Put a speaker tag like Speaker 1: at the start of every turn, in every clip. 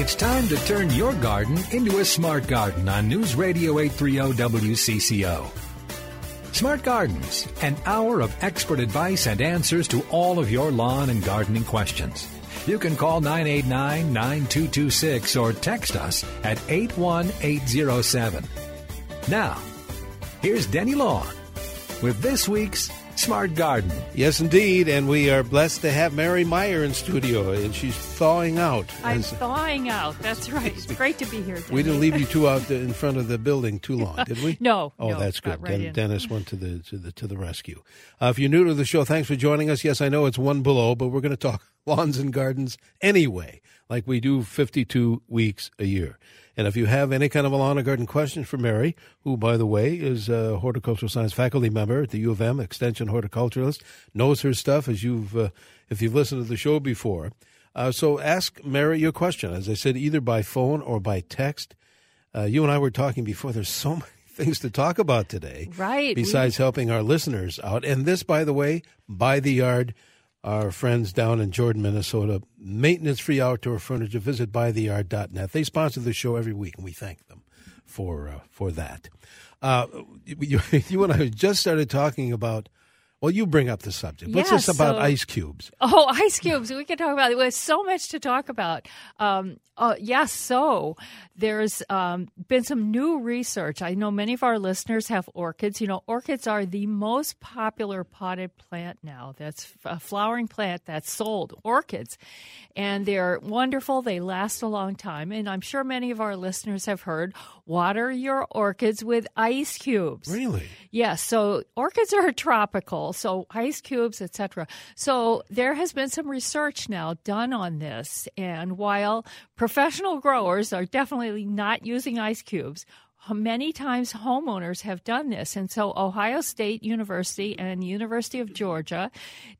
Speaker 1: It's time to turn your garden into a smart garden on News Radio 830 WCCO. Smart Gardens, an hour of expert advice and answers to all of your lawn and gardening questions. You can call 989 9226 or text us at 81807. Now, here's Denny Law with this week's Smart Garden.
Speaker 2: Yes, indeed. And we are blessed to have Mary Meyer in studio, and she's thawing out.
Speaker 3: I'm
Speaker 2: As-
Speaker 3: thawing out. That's right. It's great to be here.
Speaker 2: we didn't leave you two out the- in front of the building too long, did we?
Speaker 3: No,
Speaker 2: Oh,
Speaker 3: no,
Speaker 2: that's good.
Speaker 3: right
Speaker 2: Den- Dennis went to the to the to the rescue. Uh, if you're new to the show, thanks for joining us. Yes, I know it's one below, but we're going to talk lawns and gardens anyway, like we do 52 weeks a year. And if you have any kind of a lawn and garden question for Mary, who, by the way, is a horticultural science faculty member at the U of M, extension horticulturalist, knows her stuff as you've uh, if you've listened to the show before. Uh, so ask Mary your question, as I said, either by phone or by text. Uh, you and I were talking before. There's so many things to talk about today,
Speaker 3: Right.
Speaker 2: Besides helping our listeners out, and this, by the way, by the yard, our friends down in Jordan, Minnesota, maintenance-free outdoor furniture. Visit buytheyard.net. They sponsor the show every week, and we thank them for uh, for that. Uh, you, you and I just started talking about. Well, you bring up the subject. What's this about
Speaker 3: so-
Speaker 2: ice cubes?
Speaker 3: Oh, ice cubes. We can talk about it. There's so much to talk about. Um, uh, yes, so there's um, been some new research. I know many of our listeners have orchids. You know, orchids are the most popular potted plant now. That's a flowering plant that's sold, orchids. And they're wonderful. They last a long time. And I'm sure many of our listeners have heard water your orchids with ice cubes.
Speaker 2: Really?
Speaker 3: Yes, so orchids are tropical, so ice cubes, etc. So there has been some research now done on this, and while professional growers are definitely not using ice cubes, many times homeowners have done this. And so Ohio State University and University of Georgia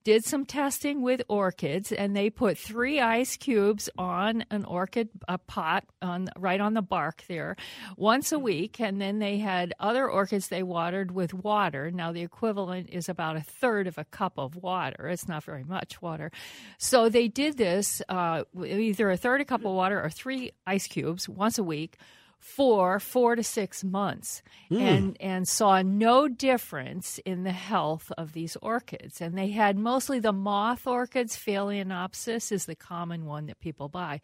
Speaker 3: did some testing with orchids and they put 3 ice cubes on an orchid a pot on right on the bark there once a week and then they had other orchids they watered with water. Now the equivalent is about a third of a cup of water. It's not very much water. So they did this uh, either a third a cup of water or 3 ice cubes once a week for four to six months and and saw no difference in the health of these orchids. And they had mostly the moth orchids. Phalaenopsis is the common one that people buy.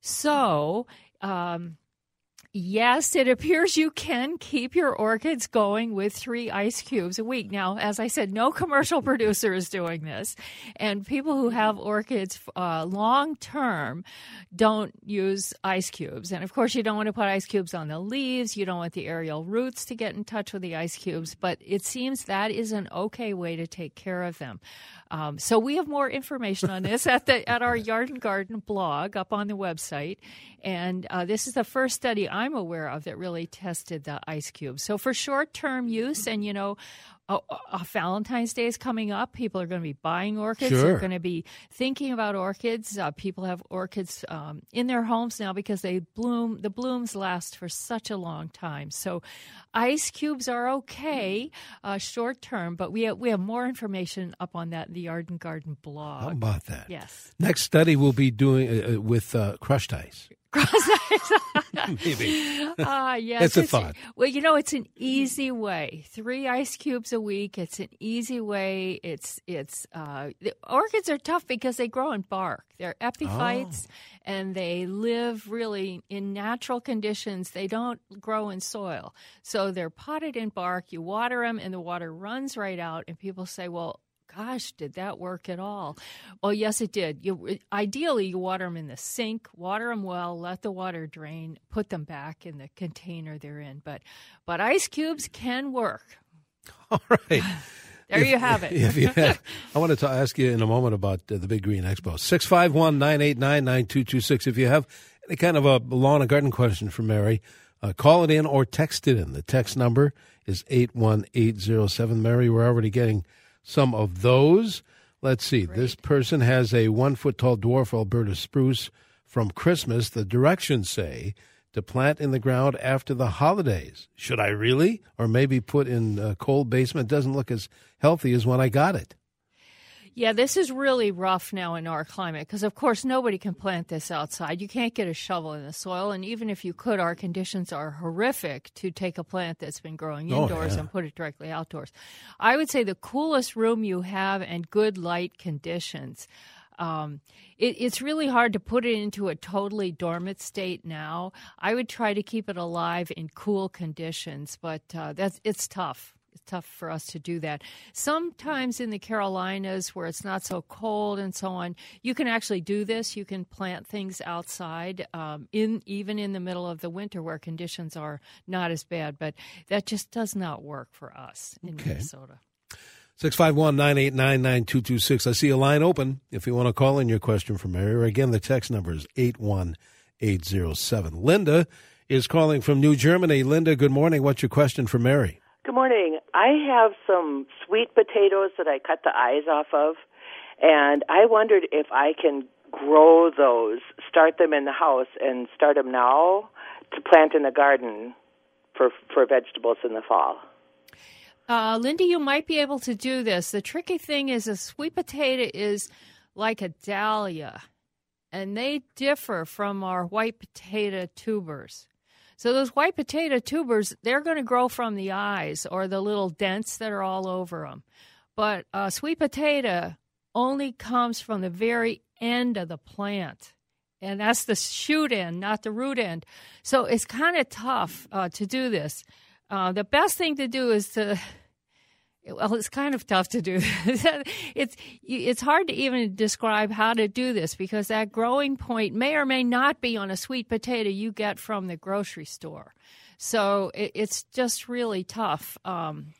Speaker 3: So um, Yes, it appears you can keep your orchids going with three ice cubes a week. Now, as I said, no commercial producer is doing this. And people who have orchids uh, long term don't use ice cubes. And of course, you don't want to put ice cubes on the leaves. You don't want the aerial roots to get in touch with the ice cubes. But it seems that is an okay way to take care of them. Um, so we have more information on this at the at our Yard and Garden blog up on the website, and uh, this is the first study I'm aware of that really tested the ice cube. So for short term use, and you know. Valentine's Day is coming up. People are going to be buying orchids.
Speaker 2: Sure.
Speaker 3: They're going to be thinking about orchids. Uh, people have orchids um, in their homes now because they bloom. The blooms last for such a long time. So, ice cubes are okay uh, short term, but we have, we have more information up on that in the Yard and Garden blog.
Speaker 2: How about that?
Speaker 3: Yes.
Speaker 2: Next study we'll be doing uh, uh, with uh, crushed ice.
Speaker 3: Maybe. Ah, yes.
Speaker 2: It's a thought.
Speaker 3: Well, you know, it's an easy way. Three ice cubes a week. It's an easy way. It's it's uh, the orchids are tough because they grow in bark. They're epiphytes,
Speaker 2: Oh.
Speaker 3: and they live really in natural conditions. They don't grow in soil, so they're potted in bark. You water them, and the water runs right out. And people say, well. Gosh, did that work at all? Well, yes, it did. You, ideally, you water them in the sink, water them well, let the water drain, put them back in the container they're in. But, but ice cubes can work.
Speaker 2: All right.
Speaker 3: There
Speaker 2: If-
Speaker 3: you have it.
Speaker 2: If you had, I wanted to ask you in a moment about uh, the Big Green Expo. 651 989 9226. If you have any kind of a lawn and garden question for Mary, uh, call it in or text it in. The text number is 81807. Mary, we're already getting some of those. Let's see. This person has a one foot tall dwarf Alberta spruce from Christmas. The directions say to plant in the ground after the holidays. Should I really? Or maybe put in a cold basement? Doesn't look as healthy as when I got it.
Speaker 3: Yeah, this is really rough now in our climate because, of course, nobody can plant this outside. You can't get a shovel in the soil, and even if you could, our conditions are horrific to take a plant that's been growing
Speaker 2: Oh,
Speaker 3: indoors
Speaker 2: yeah.
Speaker 3: and put it directly outdoors. I would say the coolest room you have and good light conditions. Um, it, it's really hard to put it into a totally dormant state now. I would try to keep it alive in cool conditions, but uh, that's it's tough. It's tough for us to do that. Sometimes in the Carolinas, where it's not so cold and so on, you can actually do this. You can plant things outside, um, in even in the middle of the winter, where conditions are not as bad. But that just does not work for us in
Speaker 2: Okay.
Speaker 3: Minnesota.
Speaker 2: 651 989 9226. I see a line open if you want to call in your question for Mary. Or again, the text number is 81807. Linda is calling from New Germany. Linda, good morning. What's your question for Mary?
Speaker 4: Good morning. I have some sweet potatoes that I cut the eyes off of, and I wondered if I can grow those, start them in the house, and start them now to plant in the garden for for vegetables in the fall.
Speaker 3: Uh, Lindy, you might be able to do this. The tricky thing is a sweet potato is like a dahlia, and they differ from our white potato tubers. So those white potato tubers, they're going to grow from the eyes or the little dents that are all over them. But a sweet potato only comes from the very end of the plant. And that's the shoot end, not the root end. So it's kind of tough uh, to do this. Uh, the best thing to do is to well, it's kind of tough to do. it's it's hard to even describe how to do this because that growing point may or may not be on a sweet potato you get from the grocery store. So it, it's just really tough um,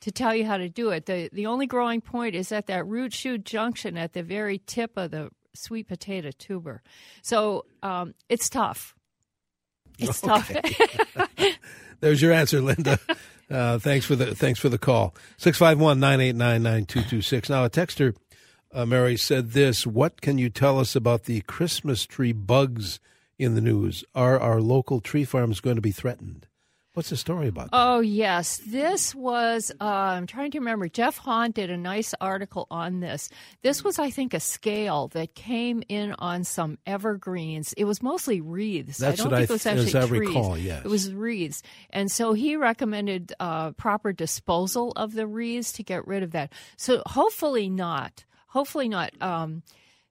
Speaker 3: to tell you how to do it. the The only growing point is at that root shoot junction at the very tip of the sweet potato tuber. So um, it's tough. It's tough.
Speaker 2: There's your answer, Linda. Uh, thanks for the thanks for the call. 651-989-9226. Now, a texter, uh, Mary, said this. What can you tell us about the Christmas tree bugs in the news? Are our local tree farms going to be threatened? What's the story about that?
Speaker 3: Oh, yes. This was, uh, I'm trying to remember, Jeff Hahn did a nice article on this. This was, I think, a scale that came in on some evergreens. It was mostly wreaths.
Speaker 2: That's
Speaker 3: I don't
Speaker 2: what I
Speaker 3: think it was actually
Speaker 2: I
Speaker 3: trees.
Speaker 2: recall, yes.
Speaker 3: It was wreaths. And so he recommended uh, proper disposal of the wreaths to get rid of that. So hopefully not. Hopefully not. Um,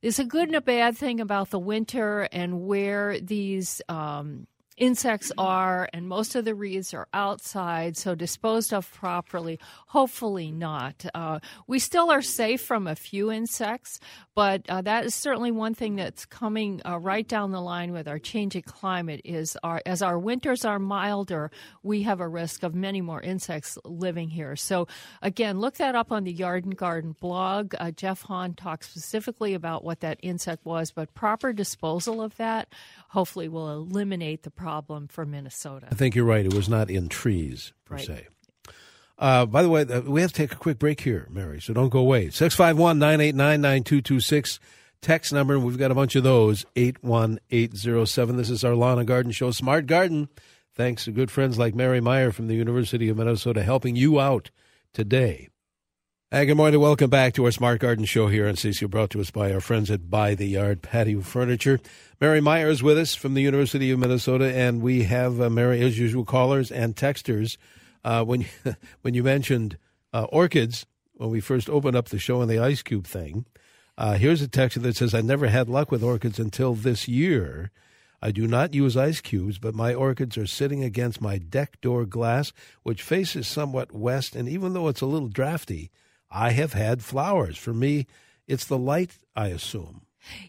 Speaker 3: there's a good and a bad thing about the winter and where these um, insects are, and most of the wreaths are outside, so disposed of properly. Hopefully not. Uh, we still are safe from a few insects, but uh, that is certainly one thing that's coming uh, right down the line with our changing climate. Is our as our winters are milder, we have a risk of many more insects living here. So again, look that up on the Yard and Garden blog. Uh, Jeff Hahn talks specifically about what that insect was, but proper disposal of that hopefully will eliminate the problem for Minnesota.
Speaker 2: I think you're right. It was not in trees, per
Speaker 3: Right.
Speaker 2: se. Uh, by the way, uh, we have to take a quick break here, Mary, so don't go away. 651 989 9226. Text number, we've got a bunch of those, 81807. This is our Lawn and Garden Show, Smart Garden. Thanks to good friends like Mary Meyer from the University of Minnesota helping you out today. Hey, good morning. Welcome back to our Smart Garden Show here on CCO, brought to us by our friends at Buy the Yard Patio Furniture. Mary Meyer is with us from the University of Minnesota, and we have uh, Mary, as usual, callers and texters. Uh, when you, when you mentioned uh, orchids, when we first opened up the show on the ice cube thing, uh, here's a texter that says, "I never had luck with orchids until this year." I do not use ice cubes, but my orchids are sitting against my deck door glass, which faces somewhat west, and even though it's a little drafty, I have had flowers. For me, it's the light, I assume.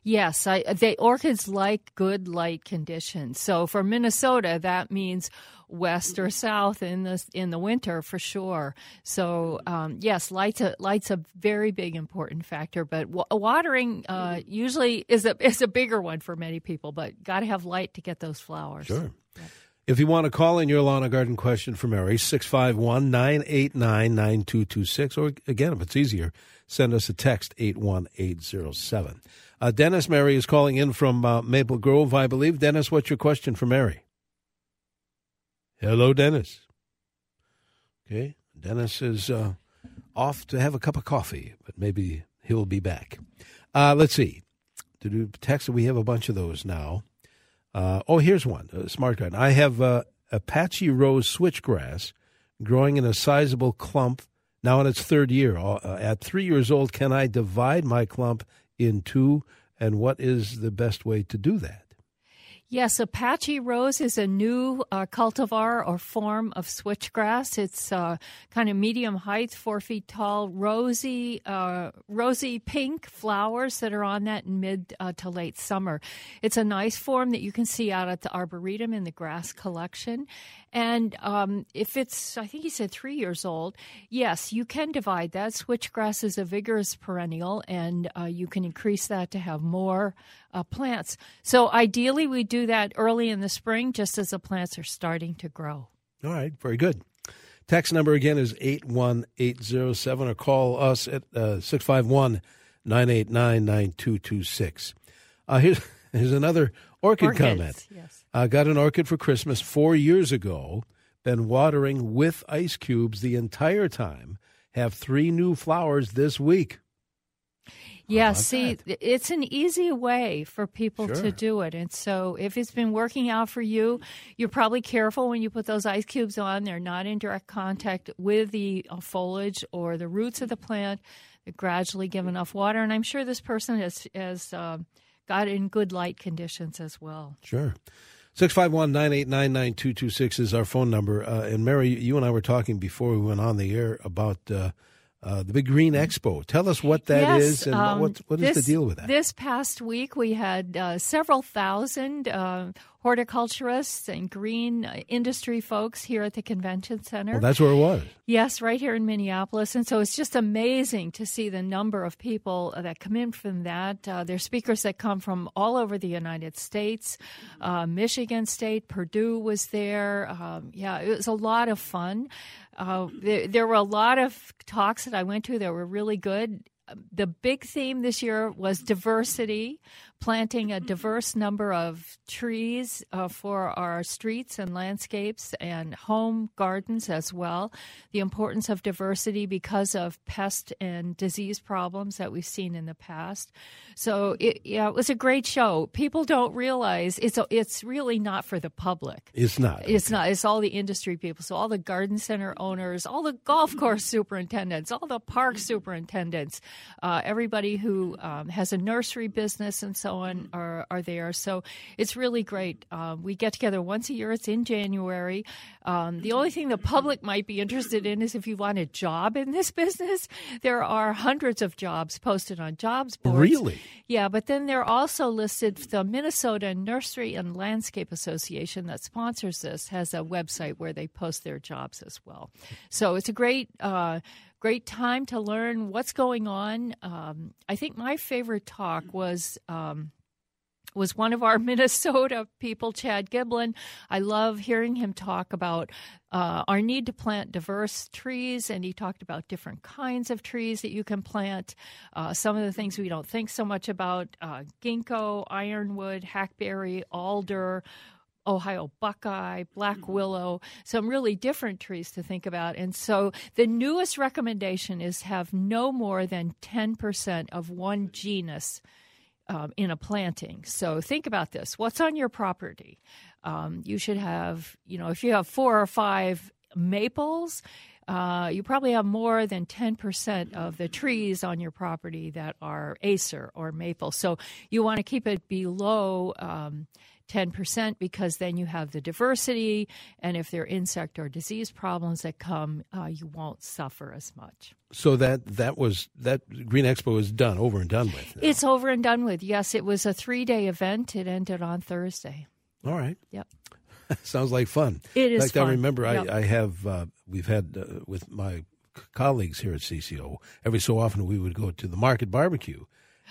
Speaker 3: Yes, I, they orchids like good light conditions. So for Minnesota, that means west or south in the in the winter for sure. So um, yes, light's a light's a very big important factor. But w- watering uh, usually is a is a bigger one for many people. But got to have light to get those flowers.
Speaker 2: Sure. If you want to call in your lawn and garden question for Mary, 651 989 9226. Or again, if it's easier, send us a text 81807. Uh, Dennis Mary is calling in from uh, Maple Grove, I believe. Dennis, what's your question for Mary? Hello, Dennis. Okay, Dennis is uh, off to have a cup of coffee, but maybe he'll be back. Uh, let's see. To do text, we have a bunch of those now. Uh, oh, here's one. Uh, smart garden. I have uh, Apache rose switchgrass growing in a sizable clump now in its third year. Uh, at three years old, can I divide my clump in two? And what is the best way to do that?
Speaker 3: Yes, Apache rose is a new uh, cultivar or form of switchgrass. It's uh, kind of medium height, four feet tall, rosy, uh, rosy pink flowers that are on that in mid uh, to late summer. It's a nice form that you can see out at the arboretum in the grass collection. And um, if it's, I think he said three years old, yes, you can divide that. Switchgrass is a vigorous perennial, and uh, you can increase that to have more uh, plants. So ideally, we do that early in the spring, just as the plants are starting to grow.
Speaker 2: All right, very good. Text number again is 81807 or call us at uh, 651 989 9226. Uh, here's, here's another orchid
Speaker 3: Orchids,
Speaker 2: comment.
Speaker 3: Yes.
Speaker 2: I got an orchid for Christmas four years ago. Been watering with ice cubes the entire time. Have three new flowers this week.
Speaker 3: Yeah, see,
Speaker 2: that?
Speaker 3: it's an easy way for people
Speaker 2: Sure.
Speaker 3: to do it. And so if it's been working out for you, you're probably careful when you put those ice cubes on. They're not in direct contact with the uh, foliage or the roots of the plant. They gradually give enough water. And I'm sure this person has, has uh, got in good light conditions as well.
Speaker 2: Sure. 651 989 9226 is our phone number. Uh, and Mary, you and I were talking before we went on the air about uh, uh, the Big Green Expo. Tell us what that
Speaker 3: yes,
Speaker 2: is and
Speaker 3: um,
Speaker 2: what, what is
Speaker 3: this,
Speaker 2: the deal with that?
Speaker 3: This past week, we had uh, several thousand uh, horticulturists and green uh, industry folks here at the convention center.
Speaker 2: well, that's where it was.
Speaker 3: Yes, right here in Minneapolis. And so it's just amazing to see the number of people that come in from that. Uh, there's speakers that come from all over the United States. Uh, Michigan State, Purdue was there. Um, yeah, it was a lot of fun. Uh, there, there were a lot of talks that I went to that were really good. The big theme this year was diversity, planting a diverse number of trees uh, for our streets and landscapes and home gardens as well. The importance of diversity because of pest and disease problems that we've seen in the past. So it, yeah, it was a great show. People don't realize it's a, it's really not for the public.
Speaker 2: It's not.
Speaker 3: It's not. It's all the industry people. So all the garden center owners, all the golf course superintendents, all the park superintendents, uh, everybody who um, has a nursery business and so on are, are there. So it's really great. Um, we get together once a year. It's in January. Um, the only thing the public might be interested in is if you want a job in this business. There are hundreds of jobs posted on jobs boards.
Speaker 2: Really?
Speaker 3: Yeah, but then they're also listed. The Minnesota Nursery and Landscape Association that sponsors this has a website where they post their jobs as well. So it's a great. Uh, Great time to learn what's going on. Um, I think my favorite talk was um, was one of our Minnesota people, Chad Giblin. I love hearing him talk about uh, our need to plant diverse trees, and he talked about different kinds of trees that you can plant. Uh, some of the things we don't think so much about uh, ginkgo, ironwood, hackberry, alder. Ohio buckeye, black willow, some really different trees to think about. And so the newest recommendation is have no more than 10% of one genus um, in a planting. So think about this. What's on your property? Um, you should have, you know, if you have four or five maples, uh, you probably have more than 10% of the trees on your property that are acer or maple. So you want to keep it below um, 10% because then you have the diversity. And if there are insect or disease problems that come, uh, you won't suffer as much.
Speaker 2: So that that was that Green Expo is done, over and done with. now.
Speaker 3: It's over and done with. Yes, it was a three day event. It ended on Thursday.
Speaker 2: All right.
Speaker 3: Yep.
Speaker 2: Sounds like fun.
Speaker 3: It is.
Speaker 2: In
Speaker 3: is
Speaker 2: fact, I remember
Speaker 3: Yep.
Speaker 2: I, I have uh, we've had uh, with my colleagues here at CCO every so often we would go to the market barbecue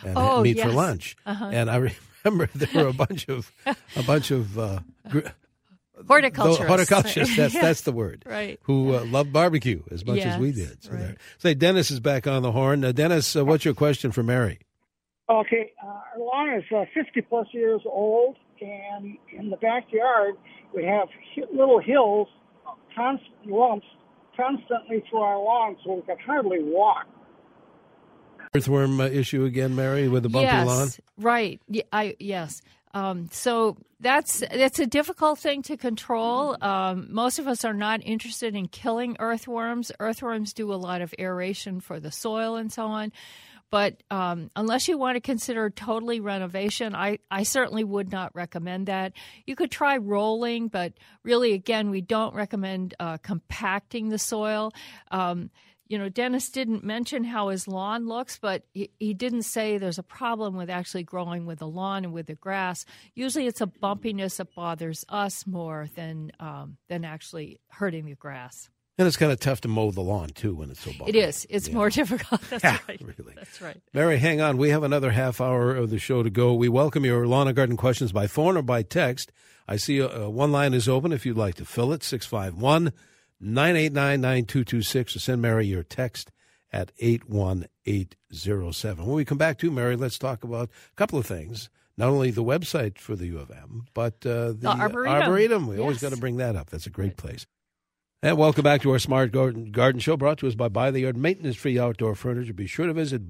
Speaker 2: and
Speaker 3: Oh,
Speaker 2: meet for lunch.
Speaker 3: Uh-huh.
Speaker 2: And I remember there were a bunch of a bunch of uh, gr-
Speaker 3: Horticulturists.
Speaker 2: the horticulturists. That's
Speaker 3: Yeah.
Speaker 2: that's the word.
Speaker 3: Right.
Speaker 2: Who uh, love barbecue as much as we did. So
Speaker 3: right.
Speaker 2: there. Say, Dennis is back on the horn. Uh, Dennis, uh, what's your question for Mary?
Speaker 5: Okay, uh, our lawn is uh, 50 plus years old, and in the backyard we have little hills, constant lumps, constantly through our lawn, so we can hardly walk.
Speaker 2: Earthworm uh, issue again, Mary, with the bumpy
Speaker 3: yes,
Speaker 2: lawn.
Speaker 3: Right. I yes. Um, so that's that's a difficult thing to control. Um, most of us are not interested in killing earthworms. Earthworms do a lot of aeration for the soil and so on. But um, unless you want to consider totally renovation, I, I certainly would not recommend that. You could try rolling, but really, again, we don't recommend uh, compacting the soil. Um, you know, Dennis didn't mention how his lawn looks, but he, he didn't say there's a problem with actually growing with the lawn and with the grass. Usually, it's a bumpiness that bothers us more than um, than actually hurting the grass.
Speaker 2: And it's kind of tough to mow the lawn too when it's so bumpy.
Speaker 3: It is. It's
Speaker 2: Yeah.
Speaker 3: more difficult. That's
Speaker 2: Yeah,
Speaker 3: right.
Speaker 2: really.
Speaker 3: That's right.
Speaker 2: Mary, hang on. We have another half hour of the show to go. We welcome your lawn and garden questions by phone or by text. I see uh, one line is open if you'd like to fill it 651 989 9226 or send Mary your text at 81807. When we come back to Mary, let's talk about a couple of things. Not only the website for the U of M, but uh, the,
Speaker 3: Arboretum.
Speaker 2: Arboretum. We always got to bring that up. That's a great place. And welcome back to our Smart Garden, Garden Show brought to us by Buy the Yard Maintenance Free Outdoor Furniture. Be sure to visit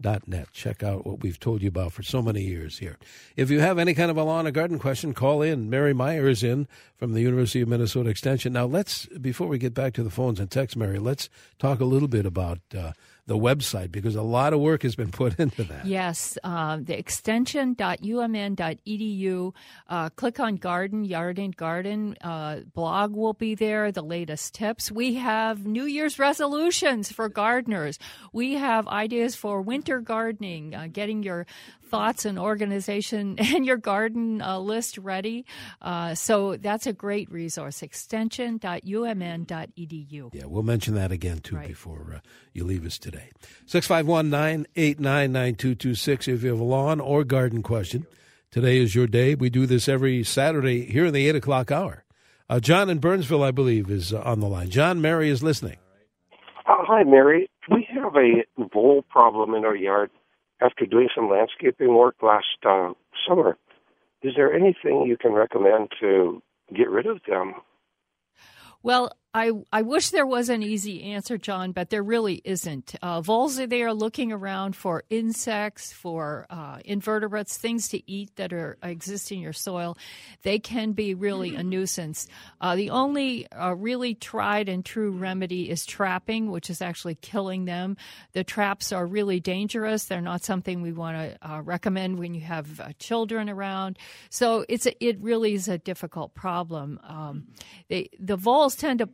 Speaker 2: buytheyard.net. Check out what we've told you about for so many years here. If you have any kind of a lawn or garden question, call in. Mary Meyer is in from the University of Minnesota Extension. Now, let's, before we get back to the phones and text, Mary, let's talk a little bit about uh, the website because a lot of work has been put into that.
Speaker 3: Yes, uh, the extension.umn.edu. Uh, click on Garden, Yard and Garden. Uh, blog will be there, the latest tips. We have New Year's resolutions for gardeners. We have ideas for winter gardening, uh, getting your thoughts and organization and your garden uh, list ready. Uh, so that's a great resource, extension.umn.edu.
Speaker 2: Yeah, we'll mention that again too
Speaker 3: Right.
Speaker 2: before uh, you leave us today. 651 989 9226 if you have a lawn or garden question. Today is your day. We do this every Saturday here in the 8 o'clock hour. Uh, John in Burnsville, I believe, is uh, on the line. John, Mary is listening.
Speaker 6: Uh, hi, Mary. We have a vole problem in our yard after doing some landscaping work last uh, summer. Is there anything you can recommend to get rid of them?
Speaker 3: Well, I, I wish there was an easy answer, John, but there really isn't. Uh, voles are there looking around for insects, for uh, invertebrates, things to eat that are exist in your soil. They can be really a nuisance. Uh, the only uh, really tried and true remedy is trapping, which is actually killing them. The traps are really dangerous. They're not something we want to uh, recommend when you have uh, children around. So it's a, it really is a difficult problem. Um, they, the voles tend to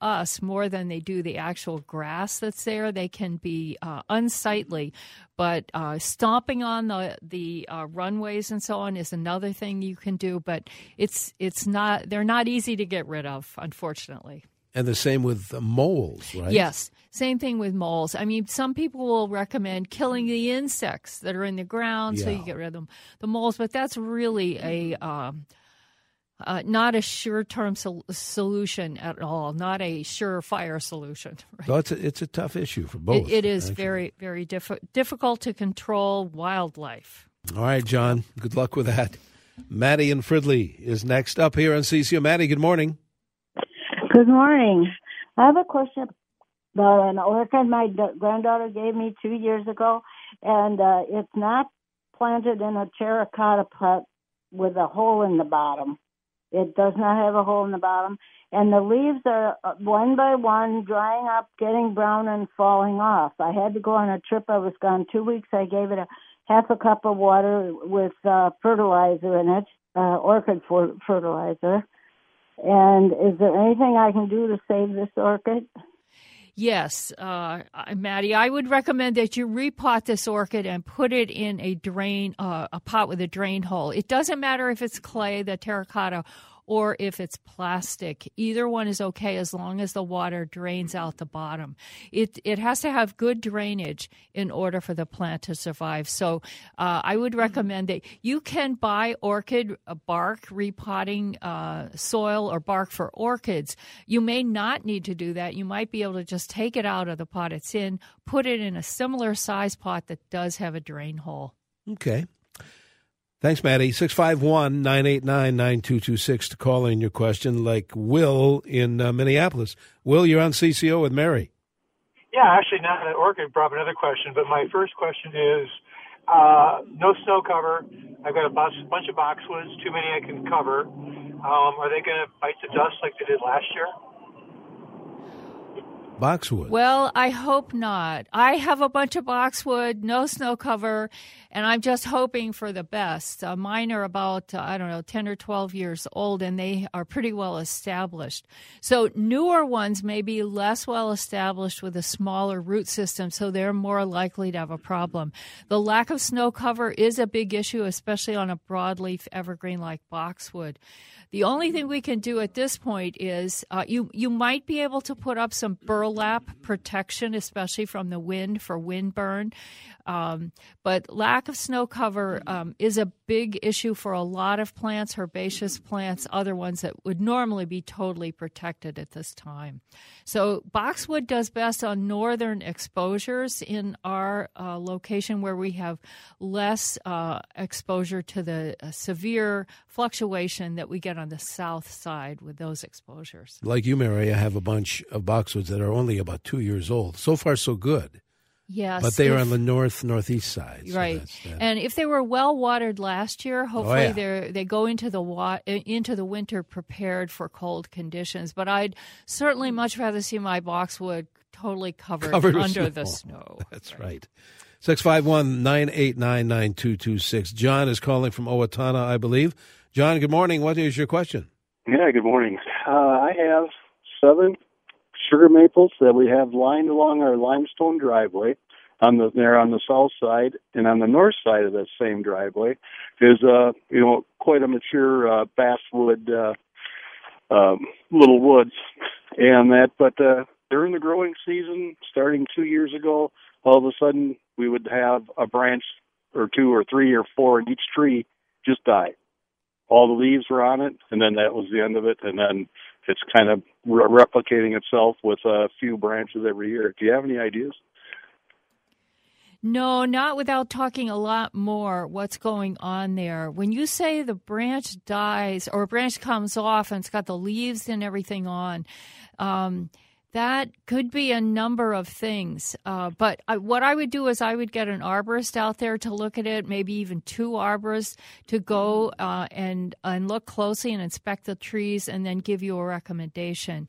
Speaker 3: us more than they do the actual grass that's there. They can be uh, unsightly, but uh, stomping on the the uh, runways and so on is another thing you can do. But it's it's not they're not easy to get rid of, unfortunately.
Speaker 2: And the same with moles, right?
Speaker 3: Yes. Same thing with moles. I mean, some people will recommend killing the insects that are in the ground so you get rid of them, the moles, but that's really a um, uh, not a sure-term sol- solution at all. Not a surefire solution. Right?
Speaker 2: So it's a, it's a tough issue for both.
Speaker 3: It, it is
Speaker 2: actually.
Speaker 3: very, very diffi- difficult to control wildlife.
Speaker 2: All right, John. Good luck with that. Maddie and Fridley is next up here on CCO. Maddie, good morning.
Speaker 7: Good morning. I have a question about an orchid my d- granddaughter gave me two years ago, and uh, it's not planted in a terracotta pot with a hole in the bottom. It does not have a hole in the bottom, and the leaves are uh, one by one drying up, getting brown, and falling off. I had to go on a trip. I was gone two weeks. I gave it a half a cup of water with uh, fertilizer in it, uh, orchid for fertilizer. And is there anything I can do to save this orchid?
Speaker 3: Yes, uh, Maddie, I would recommend that you repot this orchid and put it in a drain, uh, a pot with a drain hole. It doesn't matter if it's clay, the terracotta, or if it's plastic. Either one is okay as long as the water drains out the bottom. It it has to have good drainage in order for the plant to survive. So uh, I would recommend that you can buy orchid uh, bark repotting uh, soil or bark for orchids. You may not need to do that. You might be able to just take it out of the pot it's in, put it in a similar size pot that does have a drain hole.
Speaker 2: Okay. Thanks, Maddie. 651 989 9226 to call in your question, like Will in uh, Minneapolis. Will, you're on CCO with Mary.
Speaker 8: Yeah, actually, not an orchid, brought another question, but my first question is uh, no snow cover. I've got a bunch, bunch of boxwoods, too many I can cover. Um, are they going to bite the dust like they did last year?
Speaker 2: Boxwood.
Speaker 3: Well, I hope not. I have a bunch of boxwood, no snow cover, and I'm just hoping for the best. Uh, mine are about, uh, I don't know, 10 or 12 years old, and they are pretty well established. So newer ones may be less well established with a smaller root system, so they're more likely to have a problem. The lack of snow cover is a big issue, especially on a broadleaf evergreen like boxwood. The only thing we can do at this point is uh, you you might be able to put up some burlap protection, especially from the wind for wind burn. Um, but lack of snow cover um, is a big issue for a lot of plants, herbaceous plants, other ones that would normally be totally protected at this time. So boxwood does best on northern exposures in our uh, location where we have less uh, exposure to the uh, severe fluctuation that we get on the south side with those exposures.
Speaker 2: Like you, Mary, I have a bunch of boxwoods that are only about two years old. So far, so good.
Speaker 3: Yes,
Speaker 2: but they if, are on the north northeast side,
Speaker 3: so right? And if they were well watered last year, hopefully oh, yeah. they they go into the wa- into the winter prepared for cold conditions. But I'd certainly much rather see my boxwood totally covered,
Speaker 2: covered
Speaker 3: under
Speaker 2: snow.
Speaker 3: the snow.
Speaker 2: That's right. Six five one nine eight nine nine two two six. John is calling from Owatonna, I believe. John, good morning. What is your question?
Speaker 9: Yeah, good morning. Uh, I have seven sugar maples that we have lined along our limestone driveway on the there on the south side and on the north side of that same driveway is uh you know quite a mature uh basswood uh um little woods. And that but uh during the growing season starting two years ago all of a sudden we would have a branch or two or three or four in each tree just die all the leaves were on it and then that was the end of it and then it's kind of re- replicating itself with a few branches every year. Do you have any ideas?
Speaker 3: No, not without talking a lot more what's going on there. When you say the branch dies or a branch comes off and it's got the leaves and everything on, um, that could be a number of things. Uh, but I, what I would do is I would get an arborist out there to look at it, maybe even two arborists to go uh, and and look closely and inspect the trees, and then give you a recommendation.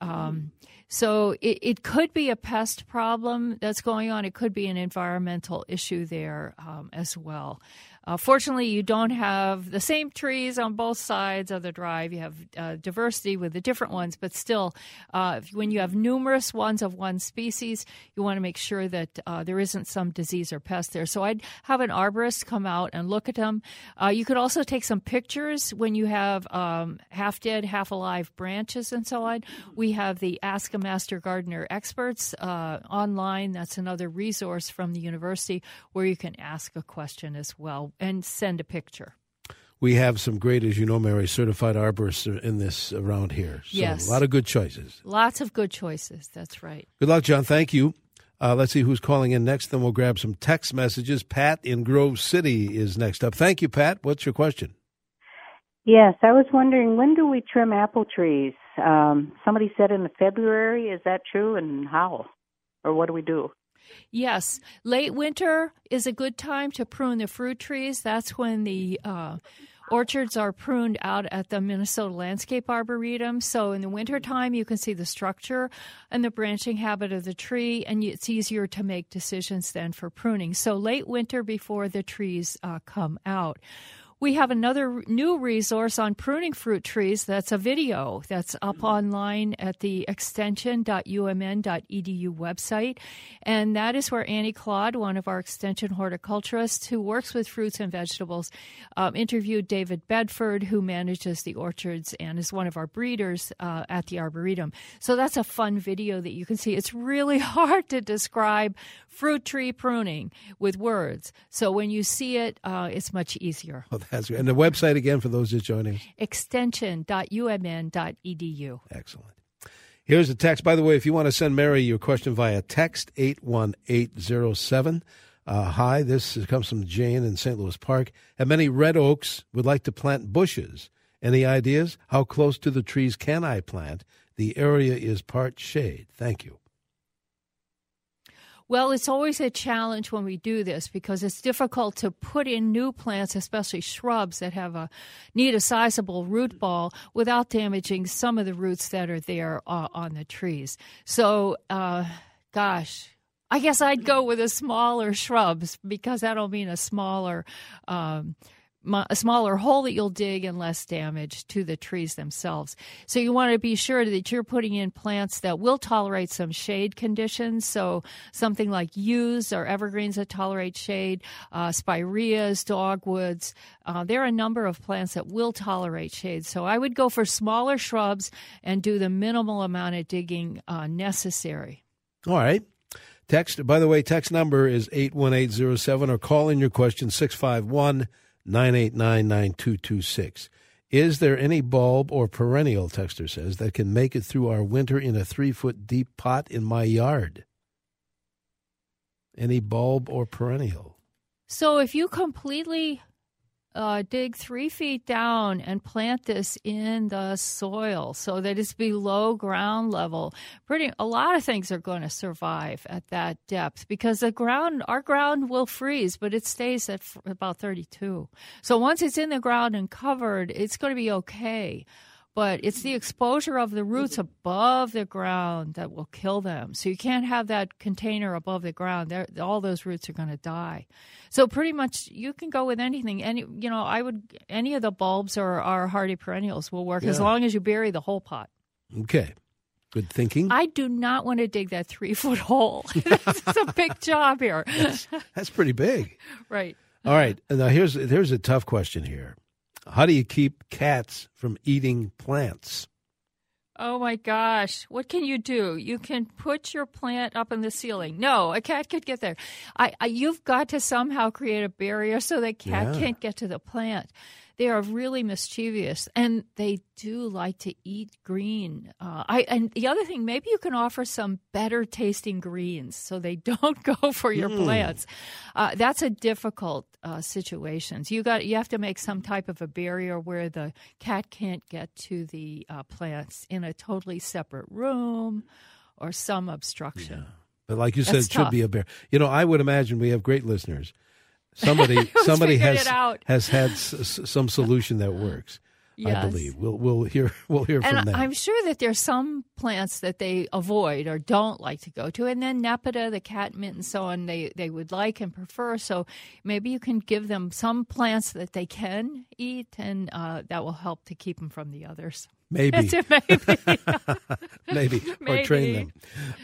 Speaker 3: Um, so it, it could be a pest problem that's going on. It could be an environmental issue there um, as well. Uh, fortunately, you don't have the same trees on both sides of the drive. You have uh, diversity with the different ones, but still, uh, when you have numerous ones of one species, you want to make sure that uh, there isn't some disease or pest there. So I'd have an arborist come out and look at them. Uh, you could also take some pictures when you have um, half dead, half alive branches and so on. We have the Ask a Master Gardener experts uh, online. That's another resource from the university where you can ask a question as well and send a picture.
Speaker 2: We have some great, as you know, Mary, certified arborists in this around here. So
Speaker 3: yes.
Speaker 2: A lot of good choices.
Speaker 3: Lots of good choices. That's right.
Speaker 2: Good luck, John. Thank you. Uh, let's see who's calling in next. Then we'll grab some text messages. Pat in Grove City is next up. Thank you, Pat. What's your question?
Speaker 10: Yes, I was wondering when do we trim apple trees? Um, somebody said in February. Is that true? And how? Or what do we do?
Speaker 3: Yes, late winter is a good time to prune the fruit trees. That's when the uh, orchards are pruned out at the Minnesota Landscape Arboretum. So in the wintertime, you can see the structure and the branching habit of the tree, and it's easier to make decisions then for pruning. So late winter before the trees uh, come out. We have another new resource on pruning fruit trees. That's a video that's up online at the extension.umn.edu website. And that is where Annie Klodd, one of our extension horticulturists who works with fruits and vegetables, um, interviewed David Bedford, who manages the orchards and is one of our breeders uh, at the Arboretum. So that's a fun video that you can see. It's really hard to describe fruit tree pruning with words. So when you see it, uh, it's much easier.
Speaker 2: Oh, that's great. And the website again for those just joining us?
Speaker 3: Extension.umn.edu.
Speaker 2: Excellent. Here's a text. By the way, if you want to send Mary your question via text, 81807. Uh, hi, this comes from Jane in St. Louis Park. Have many red oaks would like to plant bushes. Any ideas? How close to the trees can I plant? The area is part shade. Thank you.
Speaker 3: Well, it's always a challenge when we do this because it's difficult to put in new plants, especially shrubs that have a need a sizable root ball without damaging some of the roots that are there uh, on the trees. So, uh, gosh, I guess I'd go with a smaller shrubs because that'll mean a smaller um, a smaller hole that you'll dig and less damage to the trees themselves. So you want to be sure that you're putting in plants that will tolerate some shade conditions. So something like yews or evergreens that tolerate shade, uh, spireas, dogwoods. Uh, there are a number of plants that will tolerate shade. So I would go for smaller shrubs and do the minimal amount of digging uh, necessary.
Speaker 2: All right. Text, by the way, text number is 81807 or call in your question 651- 989 9226. Is there any bulb or perennial, Texter says, that can make it through our winter in a three foot deep pot in my yard? Any bulb or perennial?
Speaker 3: So if you completely uh, dig three feet down and plant this in the soil so that it's below ground level. Pretty, a lot of things are going to survive at that depth because the ground, our ground will freeze, but it stays at f- about 32. So once it's in the ground and covered, it's going to be okay but it's the exposure of the roots above the ground that will kill them. So you can't have that container above the ground. They're, all those roots are going to die. So pretty much you can go with anything. Any you know, I would any of the bulbs or our hardy perennials will work yeah. as long as you bury the whole pot.
Speaker 2: Okay. Good thinking.
Speaker 3: I do not want to dig that three foot hole. It's a big job here.
Speaker 2: That's, that's pretty big.
Speaker 3: right.
Speaker 2: All right. Now here's here's a tough question here. How do you keep cats from eating plants?
Speaker 3: Oh my gosh. What can you do? You can put your plant up in the ceiling. No, a cat could get there. I, I you've got to somehow create a barrier so that cat yeah. can't get to the plant. They are really mischievous, and they do like to eat green. Uh, I and the other thing, maybe you can offer some better tasting greens so they don't go for your mm. plants. Uh, that's a difficult uh, situation. So you got you have to make some type of a barrier where the cat can't get to the uh, plants in a totally separate room or some obstruction.
Speaker 2: Yeah. But like you said, That's it should tough. be a bear. You know, I would imagine we have great listeners somebody somebody has has had s- some solution that works. Yes. I believe we'll we'll hear we'll hear
Speaker 3: and
Speaker 2: from them.
Speaker 3: I'm sure that there's some plants that they avoid or don't like to go to, and then Nepeta, the catmint, and so on, they they would like and prefer. So maybe you can give them some plants that they can eat, and uh, that will help to keep them from the others.
Speaker 2: Maybe.
Speaker 3: maybe.
Speaker 2: maybe. Or train them.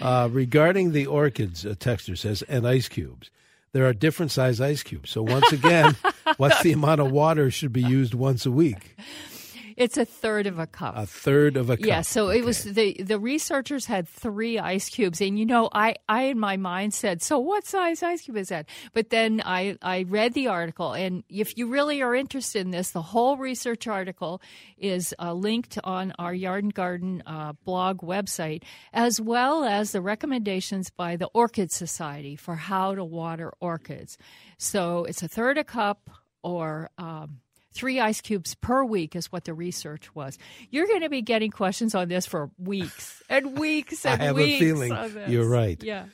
Speaker 2: Uh, regarding the orchids, a texter says, and ice cubes there are different size ice cubes. So once again, what's the amount of water should be used once a week?
Speaker 3: It's a third of a cup.
Speaker 2: A third of a cup.
Speaker 3: Yeah, so
Speaker 2: okay.
Speaker 3: it was the the researchers had three ice cubes, and you know, I I in my mind said, so what size ice cube is that? But then I I read the article, and if you really are interested in this, the whole research article is uh, linked on our Yard and Garden uh, blog website, as well as the recommendations by the Orchid Society for how to water orchids. So it's a third a cup or um, Three ice cubes per week is what the research was. You're going to be getting questions on this for weeks and weeks and weeks.
Speaker 2: I have
Speaker 3: weeks.
Speaker 2: a feeling you're right.
Speaker 3: Yeah,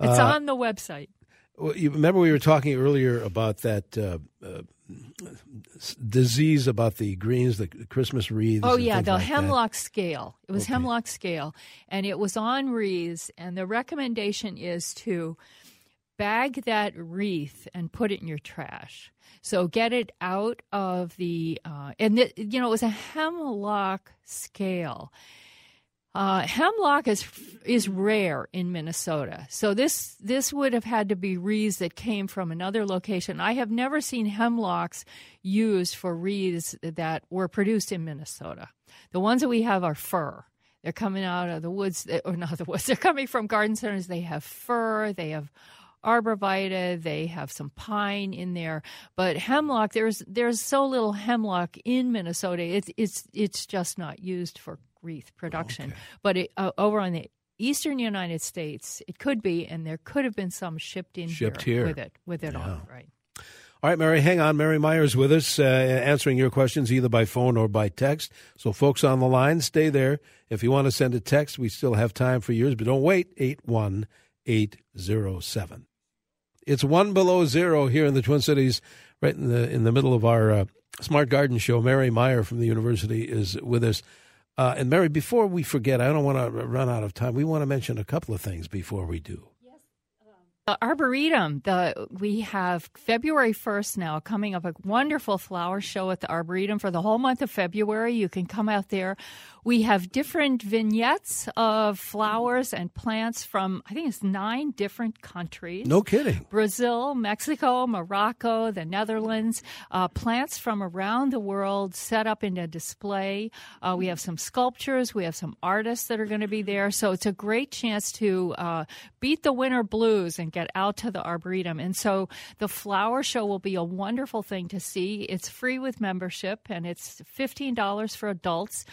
Speaker 3: it's uh, on the website.
Speaker 2: Well, you remember we were talking earlier about that uh, uh, disease about the greens, the Christmas wreaths.
Speaker 3: Oh yeah, the
Speaker 2: like
Speaker 3: hemlock
Speaker 2: that.
Speaker 3: scale. It was okay. hemlock scale, and it was on wreaths. And the recommendation is to bag that wreath and put it in your trash. So get it out of the, uh, and th- you know, it was a hemlock scale. Uh, hemlock is is rare in Minnesota, so this this would have had to be wreaths that came from another location. I have never seen hemlocks used for wreaths that were produced in Minnesota. The ones that we have are fir. They're coming out of the woods, or not the woods. They're coming from garden centers. They have fir. They have arborvitae. They have some pine in there, but hemlock. There's there's so little hemlock in Minnesota. It's it's it's just not used for wreath production.
Speaker 2: Okay.
Speaker 3: But it, uh, over on the eastern United States, it could be, and there could have been some shipped in
Speaker 2: Shipped here.
Speaker 3: with it with it on. Right.
Speaker 2: All right, Mary, hang on. Mary Myers with us, uh, answering your questions either by phone or by text. So, folks on the line, stay there. If you want to send a text, we still have time for yours, but don't wait. 81807. It's one below zero here in the Twin Cities, right in the in the middle of our uh, Smart Garden Show. Mary Meyer from the university is with us. Uh, and Mary, before we forget, I don't want to run out of time. We want to mention a couple of things before we do. Yes.
Speaker 3: The Arboretum, the we have February 1st now coming up a wonderful flower show at the Arboretum for the whole month of February. You can come out there. We have different vignettes of flowers and plants from I think it's 9 different countries.
Speaker 2: No kidding.
Speaker 3: Brazil, Mexico, Morocco, the Netherlands, uh, plants from around the world set up in a display. Uh, we have some sculptures, we have some artists that are going to be there. So it's a great chance to uh, beat the winter blues and get out to the Arboretum. And so the flower show will be a wonderful thing to see. It's free with membership and it's $15 for adults.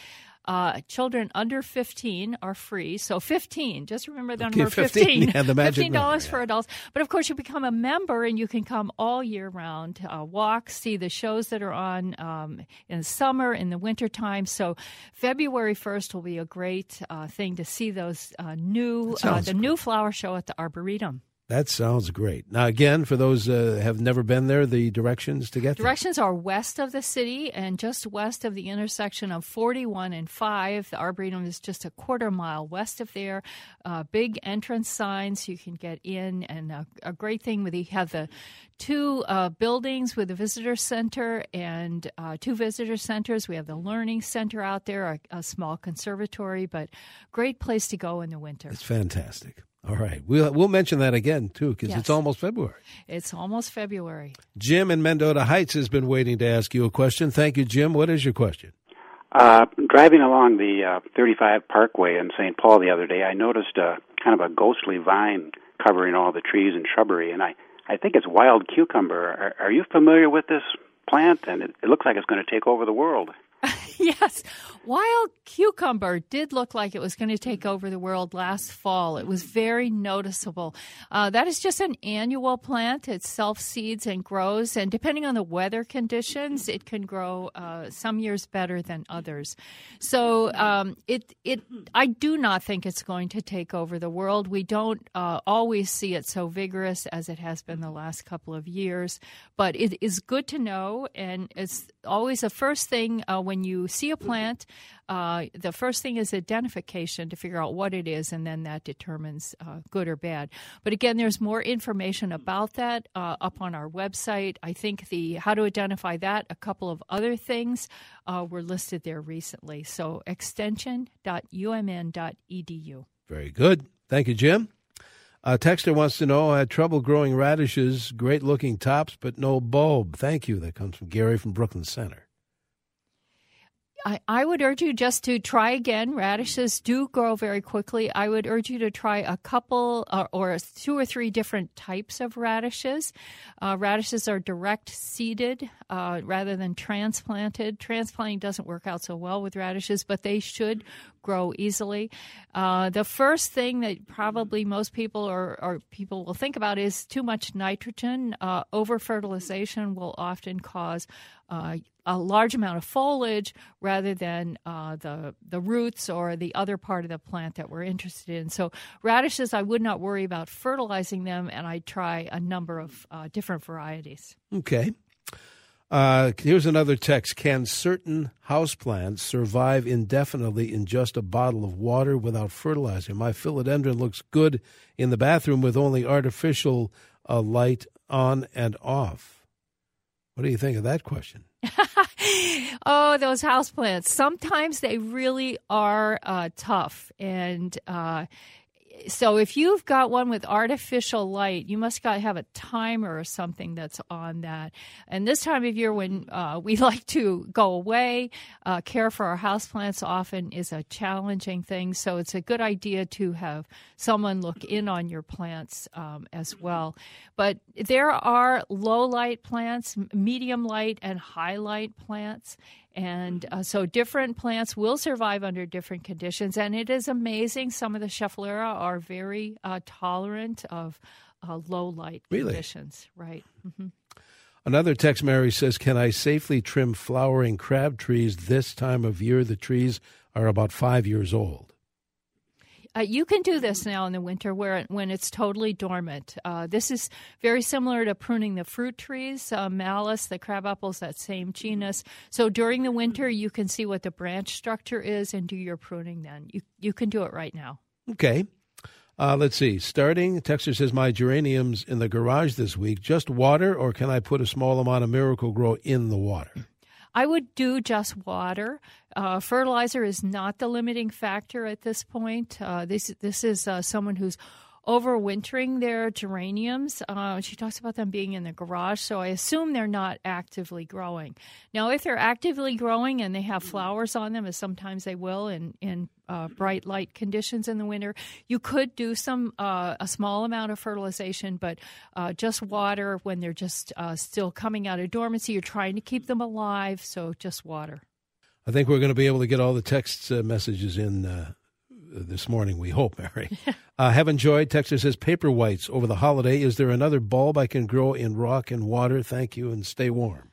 Speaker 3: Uh, children under 15 are free. So 15, just remember the
Speaker 2: Okay,
Speaker 3: number
Speaker 2: 15,
Speaker 3: 15.
Speaker 2: yeah, the magic
Speaker 3: $15
Speaker 2: number,
Speaker 3: for adults. But of course, you become a member and you can come all year round, uh, walk, see the shows that are on um, in the summer, in the wintertime. So February 1st will be a great uh, thing to see those uh, new, uh, the new flower show at the Arboretum.
Speaker 2: That sounds great. Now, again, for those uh, have never been there, the directions to get there.
Speaker 3: Directions are west of the city and just west of the intersection of 41 and 5. The Arboretum is just a quarter mile west of there. Uh, big entrance signs you can get in, and a, a great thing with you have the two uh, buildings with the visitor center and uh, two visitor centers. We have the learning center out there, a, a small conservatory, but great place to go in the winter.
Speaker 2: It's fantastic. All right, we'll we'll mention that again too because
Speaker 3: Yes.
Speaker 2: it's almost February.
Speaker 3: It's almost February.
Speaker 2: Jim in Mendota Heights has been waiting to ask you a question. Thank you, Jim. What is your question?
Speaker 11: Uh, driving along the uh, 35 Parkway in St. Paul the other day, I noticed a kind of a ghostly vine covering all the trees and shrubbery, and I, I think it's wild cucumber. Are, are you familiar with this plant? And it, it looks like it's going to take over the world.
Speaker 3: yes, wild cucumber did look like it was going to take over the world last fall. It was very noticeable. Uh, that is just an annual plant. It self seeds and grows, and depending on the weather conditions, it can grow uh, some years better than others. So um, it it I do not think it's going to take over the world. We don't uh, always see it so vigorous as it has been the last couple of years, but it is good to know, and it's always the first thing uh, when you see a plant. Uh, the first thing is identification to figure out what it is, and then that determines uh, good or bad. But again, there's more information about that uh, up on our website. I think the how to identify that, a couple of other things uh, were listed there recently. So extension.umn.edu.
Speaker 2: Very good. Thank you, Jim. A texter wants to know I had trouble growing radishes, great looking tops, but no bulb. Thank you. That comes from Gary from Brooklyn Center.
Speaker 3: I, I would urge you just to try again. Radishes do grow very quickly. I would urge you to try a couple uh, or two or three different types of radishes. Uh, radishes are direct seeded uh, rather than transplanted. Transplanting doesn't work out so well with radishes, but they should grow easily. Uh, the first thing that probably most people or, or people will think about is too much nitrogen. Uh, Over fertilization will often cause uh, a large amount of foliage rather than uh, the the roots or the other part of the plant that we're interested in. So radishes, I would not worry about fertilizing them, and I try a number of uh, different varieties.
Speaker 2: Okay. Uh, here's another text. Can certain houseplants survive indefinitely in just a bottle of water without fertilizer? My philodendron looks good in the bathroom with only artificial a light on and off? What do you think of that question?
Speaker 3: oh, those houseplants. Sometimes they really are uh, tough. And uh, so if you've got one with artificial light, you must got have a timer or something that's on that. And this time of year, when uh, we like to go away, uh, care for our houseplants often is a challenging thing. So it's a good idea to have someone look in on your plants um, as well. But there are low light plants, medium light, and high light plants. And uh, so different plants will survive under different conditions. And it is amazing. Some of the Schefflera are very uh, tolerant of uh, low light
Speaker 2: really?
Speaker 3: conditions. Right. Mm-hmm.
Speaker 2: Another text, Mary says, Can I safely trim flowering crab trees this time of year? The trees are about five years old.
Speaker 3: Uh, you can do this now in the winter where when it's totally dormant. Uh, this is very similar to pruning the fruit trees, uh, Malus, the crab apples, that same genus. So during the winter, you can see what the branch structure is and do your pruning. Then you you can do it right now.
Speaker 2: Okay. Uh, let's see. Starting, Texter says, My geraniums in the garage this week. Just water, or can I put a small amount of Miracle-Gro in the water?
Speaker 3: I would do just water. Uh, fertilizer is not the limiting factor at this point. Uh, this this is uh, someone who's overwintering their geraniums. Uh, she talks about them being in the garage, so I assume they're not actively growing. Now, if they're actively growing and they have flowers on them, as sometimes they will in in uh, bright light conditions in the winter, you could do some uh, a small amount of fertilization, but uh, just water when they're just uh, still coming out of dormancy. You're trying to keep them alive, so just water.
Speaker 2: I think we're going to be able to get all the text uh, messages in this morning, we hope, Mary. uh, have enjoyed. Texas says paper whites over the holiday. Is there another bulb I can grow in rock and water? Thank you and stay warm.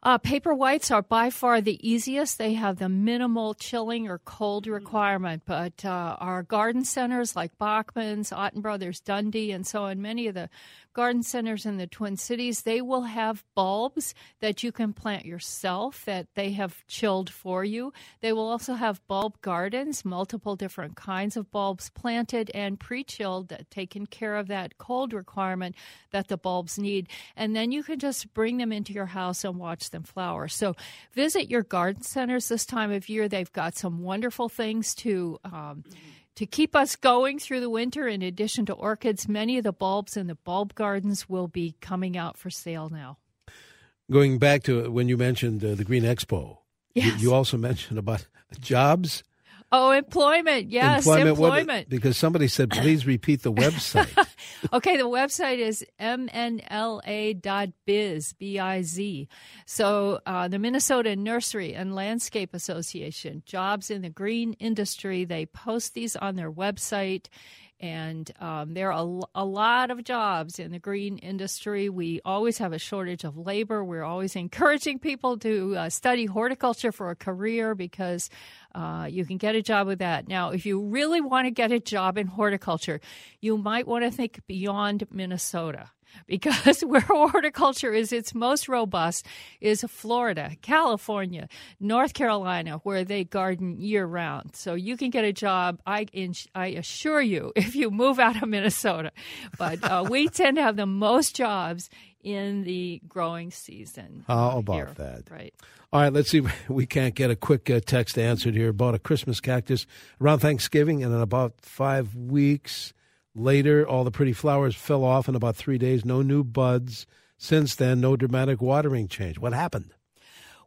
Speaker 3: Uh, paper whites are by far the easiest. They have the minimal chilling or cold requirement, but uh, our garden centers like Bachman's, Otten Brothers, Dundee, and so on, many of the garden centers in the Twin Cities, they will have bulbs that you can plant yourself that they have chilled for you. They will also have bulb gardens, multiple different kinds of bulbs planted and pre chilled, taking care of that cold requirement that the bulbs need. And then you can just bring them into your house and watch them flower. So visit your garden centers this time of year. They've got some wonderful things to. Um, to keep us going through the winter, in addition to orchids, many of the bulbs in the bulb gardens will be coming out for sale now.
Speaker 2: Going back to when you mentioned uh, the Green Expo,
Speaker 3: yes.
Speaker 2: you, you also mentioned about jobs.
Speaker 3: Oh, employment. Yes,
Speaker 2: employment.
Speaker 3: employment.
Speaker 2: Because somebody said, please repeat the website.
Speaker 3: okay, the website is mnla.biz, B-I-Z. So uh, the Minnesota Nursery and Landscape Association, jobs in the green industry, they post these on their website and um, there are a, a, lot of jobs in the green industry. We always have a shortage of labor. We're always encouraging people to uh, study horticulture for a career because uh, you can get a job with that. Now, if you really want to get a job in horticulture, you might want to think beyond Minnesota because where horticulture is its most robust is Florida, California, North Carolina, where they garden year round. So you can get a job, I, I assure you, if you move out of Minnesota. But uh, we tend to have the most jobs in the growing season.
Speaker 2: How about
Speaker 3: here.
Speaker 2: that?
Speaker 3: Right.
Speaker 2: All right, let's see. We can't get a quick uh, text answered here Bought a Christmas cactus around Thanksgiving, and in about five weeks Later, all the pretty flowers fell off in about three days. No new buds. Since then, no dramatic watering change. What happened?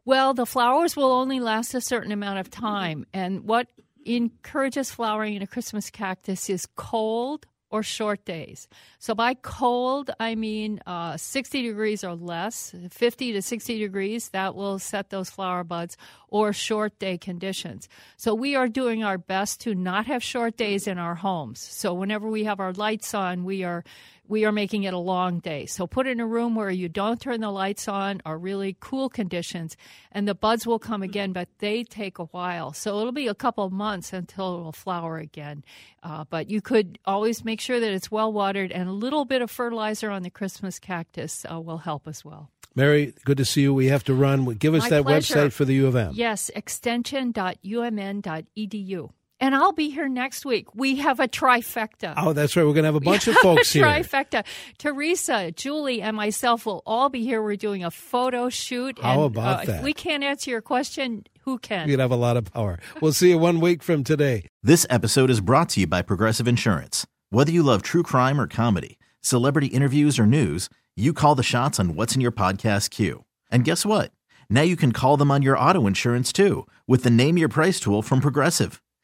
Speaker 3: Well, the flowers will only last a certain amount of time. And what encourages flowering in a Christmas cactus is cold, or short days. So by cold, I mean uh, 60 degrees or less, 50 to 60 degrees, that will set those flower buds, or short day conditions. So we are doing our best to not have short days in our homes. So whenever we have our lights on, we are we are making it a long day. So put it in a room where you don't turn the lights on or really cool conditions, and the buds will come again, but they take a while. So it'll be a couple of months until it will flower again. Uh, but you could always make sure that it's well watered, and a little bit of fertilizer on the Christmas cactus uh, will help as well.
Speaker 2: Mary, good to see you. We have to run. Give us
Speaker 3: My
Speaker 2: that
Speaker 3: pleasure.
Speaker 2: website for the U of M.
Speaker 3: Yes, extension.umn.edu And I'll be here next week. We have a trifecta.
Speaker 2: Oh, that's right. We're going to have a bunch of folks here.
Speaker 3: Trifecta. Teresa, Julie, and myself will all be here. We're doing a photo shoot.
Speaker 2: How
Speaker 3: and,
Speaker 2: about
Speaker 3: uh,
Speaker 2: that?
Speaker 3: If we can't answer your question, who can?
Speaker 2: You'd have a lot of power. We'll see you one week from today.
Speaker 12: This episode is brought to you by Progressive Insurance. Whether you love true crime or comedy, celebrity interviews or news, you call the shots on what's in your podcast queue. And guess what? Now you can call them on your auto insurance too with the Name Your Price tool from Progressive.